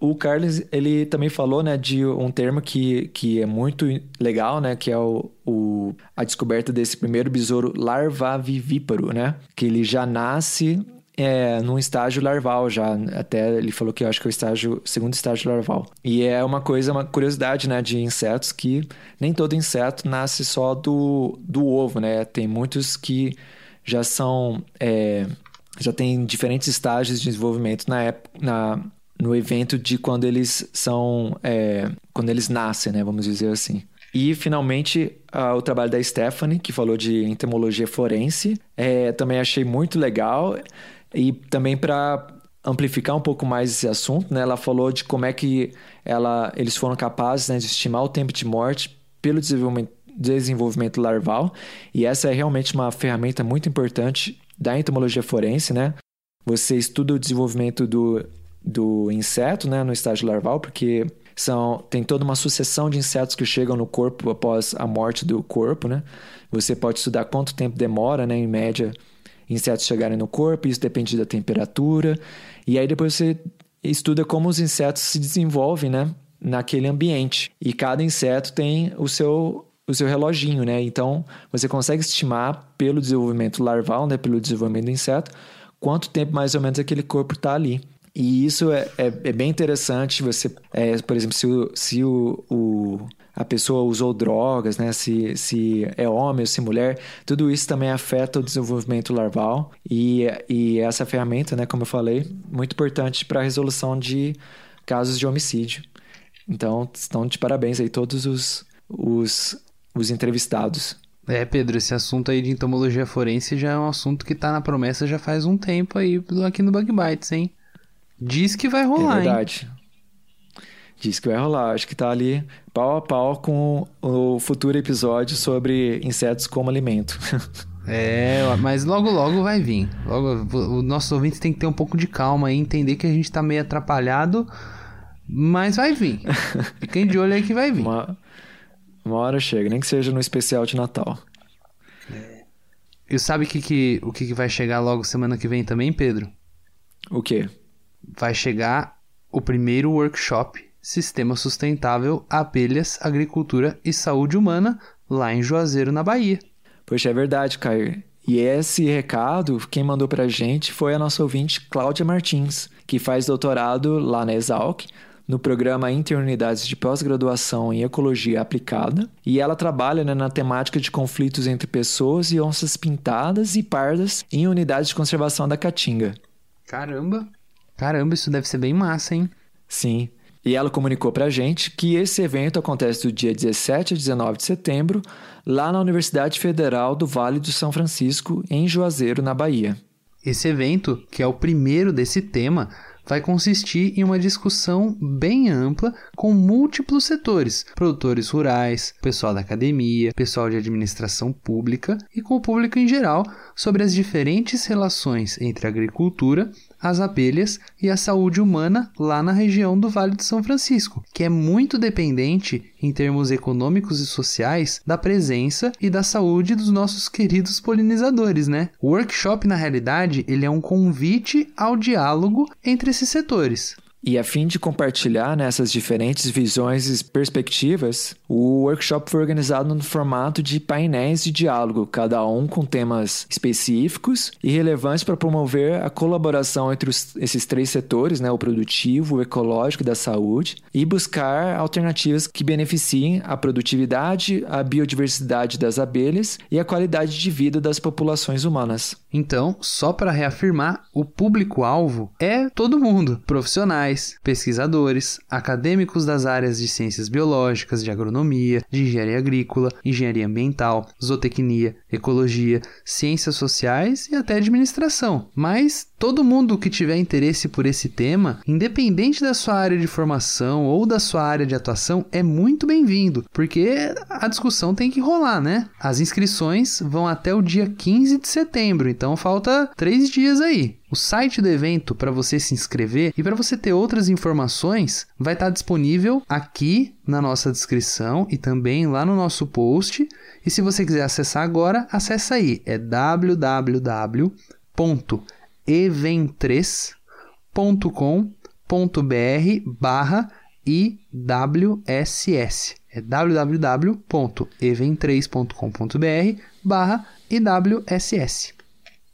o Carlos, ele também falou, né, de um termo que, que é muito legal, né, que é o, o, a descoberta desse primeiro besouro larvavivíparo, né, que ele já nasce é, num estágio larval já. Até ele falou que eu acho que é o estágio, segundo estágio larval. E é uma coisa, uma curiosidade, né, de insetos que nem todo inseto nasce só do, do ovo, né? Tem muitos que já são. É, já tem diferentes estágios de desenvolvimento na época. Na, no evento de quando eles são. É, quando eles nascem, né? Vamos dizer assim. E, finalmente, uh, o trabalho da Stephanie, que falou de entomologia forense. É, também achei muito legal. E também para amplificar um pouco mais esse assunto, né, ela falou de como é que ela, eles foram capazes né, de estimar o tempo de morte pelo desenvolvimento, desenvolvimento larval. E essa é realmente uma ferramenta muito importante da entomologia forense, né? Você estuda o desenvolvimento do, do inseto né, no estágio larval, porque são, tem toda uma sucessão de insetos que chegam no corpo após a morte do corpo, né? Você pode estudar quanto tempo demora, né, em média, insetos chegarem no corpo, isso depende da temperatura. E aí depois você estuda como os insetos se desenvolvem, né, naquele ambiente. E cada inseto tem o seu o seu reloginho, né? Então, você consegue estimar pelo desenvolvimento larval, né, pelo desenvolvimento do inseto, quanto tempo mais ou menos aquele corpo está ali. E isso é, é, é, bem interessante. Você, é, por exemplo, se, o, se o, o a pessoa usou drogas, né? Se, se é homem ou se mulher, tudo isso também afeta o desenvolvimento larval. E, e essa ferramenta, né, como eu falei, muito importante para a resolução de casos de homicídio. Então, estão de parabéns aí todos os, os, os entrevistados. É, Pedro, esse assunto aí de entomologia forense já é um assunto que está na promessa já faz um tempo aí aqui no Bug Bites, hein? Diz que vai rolar, é verdade. Hein? Diz que vai rolar. Acho que tá ali pau a pau com o futuro episódio sobre insetos como alimento. É, mas logo logo vai vir. Logo, os nossos ouvintes têm que ter um pouco de calma e entender que a gente tá meio atrapalhado, mas vai vir. Fiquem de olho aí que vai vir. Uma, uma hora chega, nem que seja no especial de Natal. É. E sabe que, que, o que, que vai chegar logo semana que vem também, Pedro? O quê? Vai chegar o primeiro workshop Sistema Sustentável, Abelhas, Agricultura e Saúde Humana, lá em Juazeiro, na Bahia. Poxa, é verdade, Caio. E esse recado, quem mandou pra gente foi a nossa ouvinte Cláudia Martins, que faz doutorado lá na Exalc, no programa Interunidades de Pós-Graduação em Ecologia Aplicada, e ela trabalha né, na temática de conflitos entre pessoas e onças pintadas e pardas em unidades de conservação da Caatinga. Caramba! Caramba, isso deve ser bem massa, hein? Sim. E ela comunicou para a gente que esse evento acontece do dia 17 a 19 de setembro, lá na Universidade Federal do Vale do São Francisco, em Juazeiro, na Bahia. Esse evento, que é o primeiro desse tema, vai consistir em uma discussão bem ampla com múltiplos setores: produtores rurais, pessoal da academia, pessoal de administração pública e com o público em geral sobre as diferentes relações entre a agricultura, as abelhas e a saúde humana lá na região do Vale do São Francisco, que é muito dependente em termos econômicos e sociais da presença e da saúde dos nossos queridos polinizadores, né? O workshop na realidade, ele é um convite ao diálogo entre esses setores. E a fim de compartilhar nessas diferentes visões e perspectivas, o workshop foi organizado no formato de painéis de diálogo, cada um com temas específicos e relevantes para promover a colaboração entre os, esses três setores, né, o produtivo, o ecológico e da saúde, e buscar alternativas que beneficiem a produtividade, a biodiversidade das abelhas e a qualidade de vida das populações humanas. Então, só para reafirmar, o público-alvo é todo mundo, profissionais pesquisadores, acadêmicos das áreas de ciências biológicas, de agronomia, de engenharia agrícola, engenharia ambiental, zootecnia, ecologia, ciências sociais e até administração. Mas todo mundo que tiver interesse por esse tema, independente da sua área de formação ou da sua área de atuação, é muito bem-vindo, porque a discussão tem que rolar, né? As inscrições vão até o dia 15 de setembro, então falta três dias aí. O site do evento para você se inscrever e para você ter outras informações vai estar tá disponível aqui na nossa descrição e também lá no nosso post. E se você quiser acessar agora, acesse aí, é www.event3.com.br barra IWSS. É www.even3.com.br barra IWSS.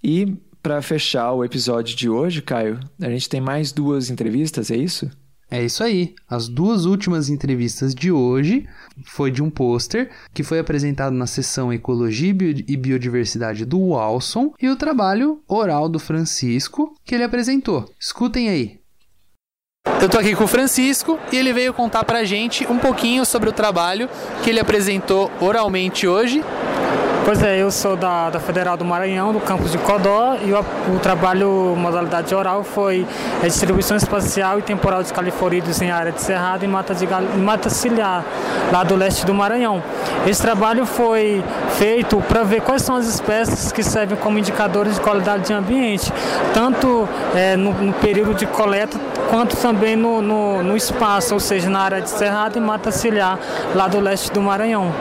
E para fechar o episódio de hoje, Caio, a gente tem mais duas entrevistas, é isso? É isso aí. As duas últimas entrevistas de hoje foi de um pôster que foi apresentado na sessão Ecologia e Biodiversidade do Walson e o trabalho oral do Francisco que ele apresentou. Escutem aí. Eu tô aqui com o Francisco e ele veio contar pra gente um pouquinho sobre o trabalho que ele apresentou oralmente hoje Pois é, eu sou da, da Federal do Maranhão, do campus de Codó, e o, o trabalho modalidade oral foi a distribuição espacial e temporal de califorídeos em área de cerrado e mata, de, mata ciliar, lá do leste do Maranhão. Esse trabalho foi feito para ver quais são as espécies que servem como indicadores de qualidade de ambiente, tanto é, no, no período de coleta quanto também no, no, no, espaço, ou seja, na área de cerrado e mata ciliar, lá do leste do Maranhão.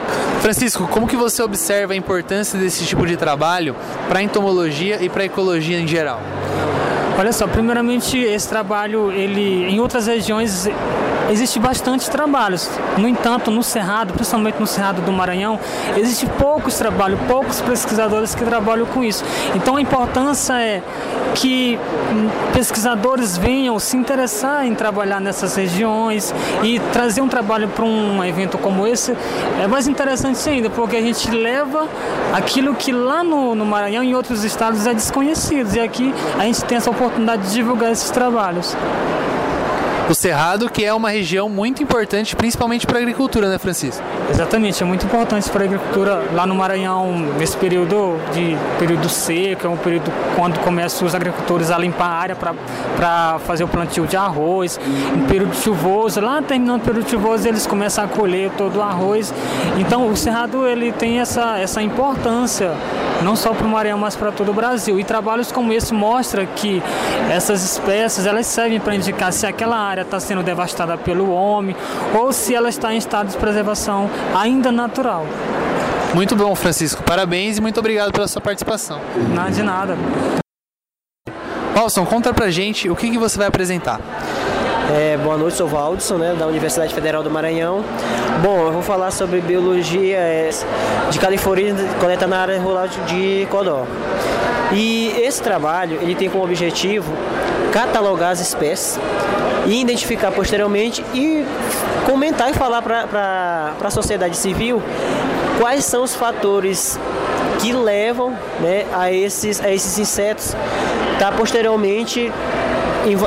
Francisco, como que você observa a importância desse tipo de trabalho para a entomologia e para a ecologia em geral? Olha só, primeiramente esse trabalho, ele em outras regiões existe bastante trabalhos. No entanto, no Cerrado, principalmente no Cerrado do Maranhão, existe poucos trabalhos, poucos pesquisadores que trabalham com isso. Então a importância é que pesquisadores venham se interessar em trabalhar nessas regiões e trazer um trabalho para um evento como esse é mais interessante ainda, porque a gente leva aquilo que lá no, no Maranhão e em outros estados é desconhecido. E aqui a gente tem essa oportunidade de divulgar esses trabalhos o Cerrado, que é uma região muito importante, principalmente para a agricultura, né, Francisco? Exatamente, é muito importante para a agricultura lá no Maranhão, nesse período de período seco, é um período quando começam os agricultores a limpar a área para fazer o plantio de arroz. Em período chuvoso, lá terminando o período chuvoso, eles começam a colher todo o arroz. Então, o Cerrado ele tem essa, essa importância não só para o Maranhão, mas para todo o Brasil. E trabalhos como esse mostram que essas espécies elas servem para indicar se aquela área está sendo devastada pelo homem ou se ela está em estado de preservação ainda natural. Muito bom, Francisco. Parabéns e muito obrigado pela sua participação. Nada de nada. Paulson, conta pra gente o que, que você vai apresentar. É, boa noite, sou Valdson, né, da Universidade Federal do Maranhão. Bom, eu vou falar sobre biologia é, de Califórnia, coleta na área rural de Codó. E esse trabalho ele tem como objetivo catalogar as espécies e identificar posteriormente e comentar e falar para a sociedade civil quais são os fatores que levam né, a, esses, a esses insetos tá, posteriormente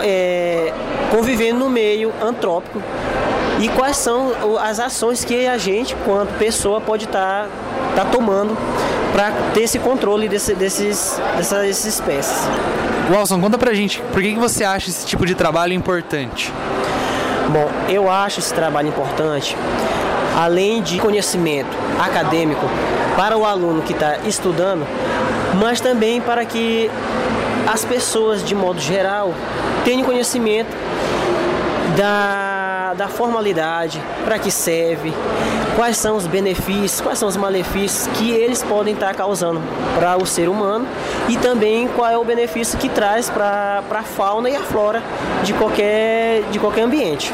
é, convivendo no meio antrópico e quais são as ações que a gente, quanto pessoa, pode estar tá, tá tomando para ter esse controle desse, desses, dessas espécies. Wilson, conta pra gente, por que, que você acha esse tipo de trabalho importante? Bom, eu acho esse trabalho importante, além de conhecimento acadêmico para o aluno que está estudando, mas também para que as pessoas, de modo geral, tenham conhecimento da, da formalidade, para que serve, quais são os benefícios, quais são os malefícios que eles podem estar causando para o ser humano e também qual é o benefício que traz para a fauna e a flora de qualquer, de qualquer ambiente.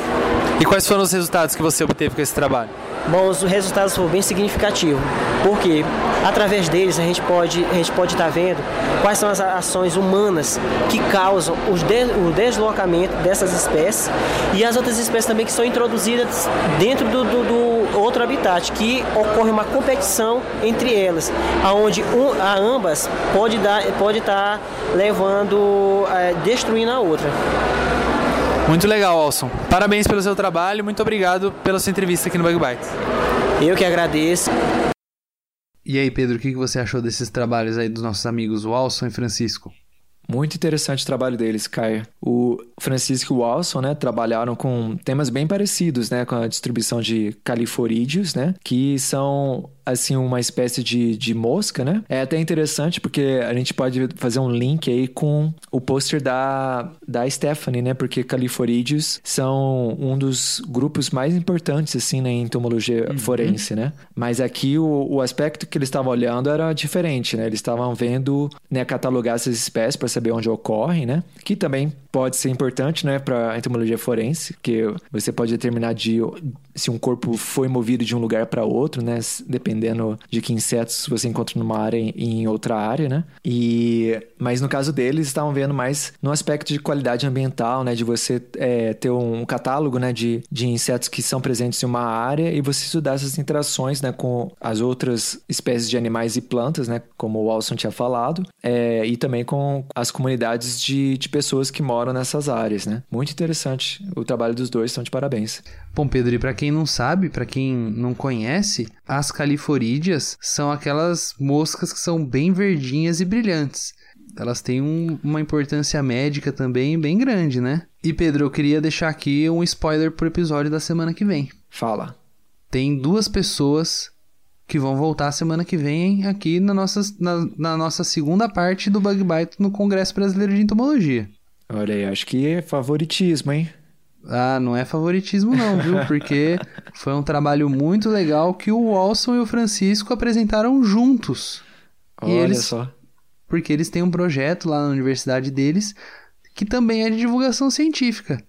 E quais foram os resultados que você obteve com esse trabalho? Bom, os resultados foram bem significativos, porque através deles a gente pode a gente pode estar tá vendo quais são as ações humanas que causam o deslocamento dessas espécies e as outras espécies também que são introduzidas dentro do, do, do outro habitat, que ocorre uma competição entre elas, aonde um, a ambas pode dar pode estar tá levando é, destruindo a outra. Muito legal, Alson. Parabéns pelo seu trabalho, muito obrigado pela sua entrevista aqui no Bug Bites. Eu que agradeço. E aí, Pedro, o que você achou desses trabalhos aí dos nossos amigos Walson e Francisco? Muito interessante o trabalho deles, Caio. O Francisco e Walson, né, trabalharam com temas bem parecidos, né, com a distribuição de califorídeos, né, que são assim uma espécie de, de mosca, né? É até interessante porque a gente pode fazer um link aí com o pôster da, da Stephanie, né? Porque califorídeos são um dos grupos mais importantes, assim, na entomologia uhum. forense, né? Mas aqui o, o aspecto que eles estavam olhando era diferente, né? Eles estavam vendo, né, catalogar essas espécies para saber onde ocorrem, né? Que também pode ser importante, né, para entomologia forense, que você pode determinar de se um corpo foi movido de um lugar para outro, né, dependendo de que insetos você encontra numa área e em outra área, né? E mas no caso deles estavam vendo mais no aspecto de qualidade ambiental, né, de você é, ter um catálogo, né, de, de insetos que são presentes em uma área e você estudar essas interações, né, com as outras espécies de animais e plantas, né, como o Alson tinha falado, é, e também com as comunidades de, de pessoas que moram nessas áreas, né? Muito interessante. O trabalho dos dois estão de parabéns. Bom, Pedro, e para quem não sabe, para quem não conhece, as califorídeas são aquelas moscas que são bem verdinhas e brilhantes. Elas têm um, uma importância médica também bem grande, né? E Pedro, eu queria deixar aqui um spoiler pro episódio da semana que vem. Fala. Tem duas pessoas que vão voltar semana que vem aqui na nossa, na, na nossa segunda parte do Bug Bite no Congresso Brasileiro de Entomologia. Olha aí, acho que é favoritismo, hein? Ah, não é favoritismo não, viu? Porque foi um trabalho muito legal que o Walson e o Francisco apresentaram juntos. Olha e eles, só. Porque eles têm um projeto lá na universidade deles que também é de divulgação científica.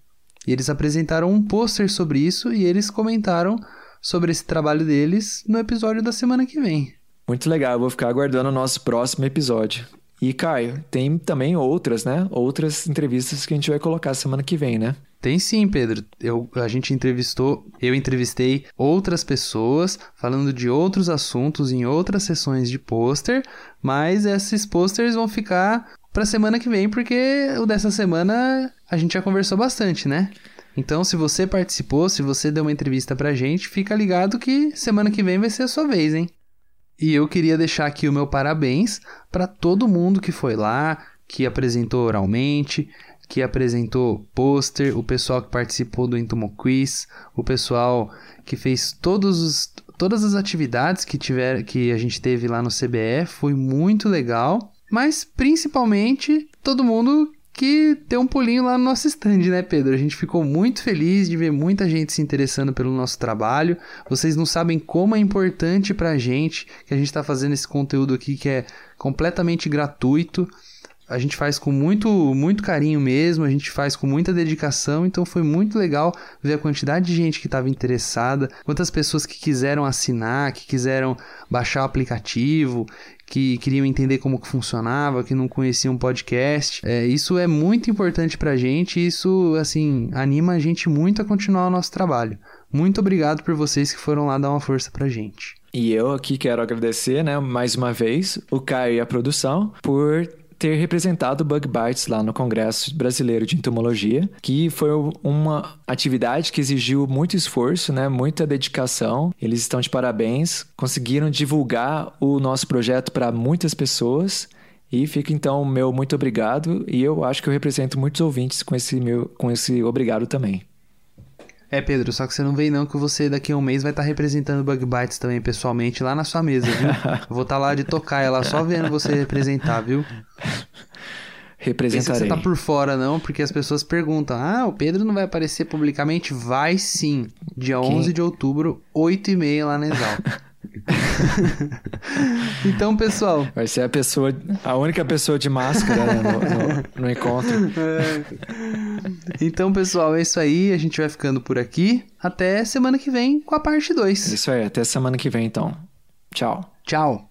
E eles apresentaram um pôster sobre isso e eles comentaram sobre esse trabalho deles no episódio da semana que vem. Muito legal, eu vou ficar aguardando o nosso próximo episódio. E, Caio, tem também outras, né? Outras entrevistas que a gente vai colocar semana que vem, né? Tem sim, Pedro. Eu, a gente entrevistou, eu entrevistei outras pessoas falando de outros assuntos em outras sessões de pôster, mas esses pôsteres vão ficar para semana que vem, porque o dessa semana a gente já conversou bastante, né? Então, se você participou, se você deu uma entrevista pra gente, fica ligado que semana que vem vai ser a sua vez, hein? E eu queria deixar aqui o meu parabéns para todo mundo que foi lá, que apresentou oralmente, que apresentou pôster, o pessoal que participou do Intumo Quiz, o pessoal que fez todos os, todas as atividades que, tiver, que a gente teve lá no CBE, foi muito legal. Mas principalmente todo mundo que deu um pulinho lá no nosso stand, né, Pedro? A gente ficou muito feliz de ver muita gente se interessando pelo nosso trabalho. Vocês não sabem como é importante pra gente que a gente tá fazendo esse conteúdo aqui que é completamente gratuito. A gente faz com muito, muito carinho mesmo, a gente faz com muita dedicação, então foi muito legal ver a quantidade de gente que estava interessada, quantas pessoas que quiseram assinar, que quiseram baixar o aplicativo, que queriam entender como que funcionava, que não conheciam podcast. É, isso é muito importante pra gente e isso, assim, anima a gente muito a continuar o nosso trabalho. Muito obrigado por vocês que foram lá dar uma força pra gente. E eu aqui quero agradecer, né, mais uma vez, o Caio e a produção por ter representado Bug Bites lá no Congresso Brasileiro de Entomologia, que foi uma atividade que exigiu muito esforço, né, muita dedicação. Eles estão de parabéns, conseguiram divulgar o nosso projeto para muitas pessoas. E fica então o meu muito obrigado e eu acho que eu represento muitos ouvintes com esse meu com esse obrigado também. É, Pedro, só que você não vem não que você daqui a um mês vai estar tá representando Bug Bites também pessoalmente lá na sua mesa, viu? Vou estar tá lá de tocar ela só vendo você representar, viu? Representarei. Pensa que você tá por fora não, porque as pessoas perguntam: "Ah, o Pedro não vai aparecer publicamente?" Vai sim, dia Quem? 11 de outubro, 8h30 lá na Exalc. então, pessoal. Vai ser a pessoa, a única pessoa de máscara né, no, no, no, encontro. É. Então, pessoal, é isso aí. A gente vai ficando por aqui. Até semana que vem com a parte 2. Isso aí, até semana que vem então. Tchau. Tchau.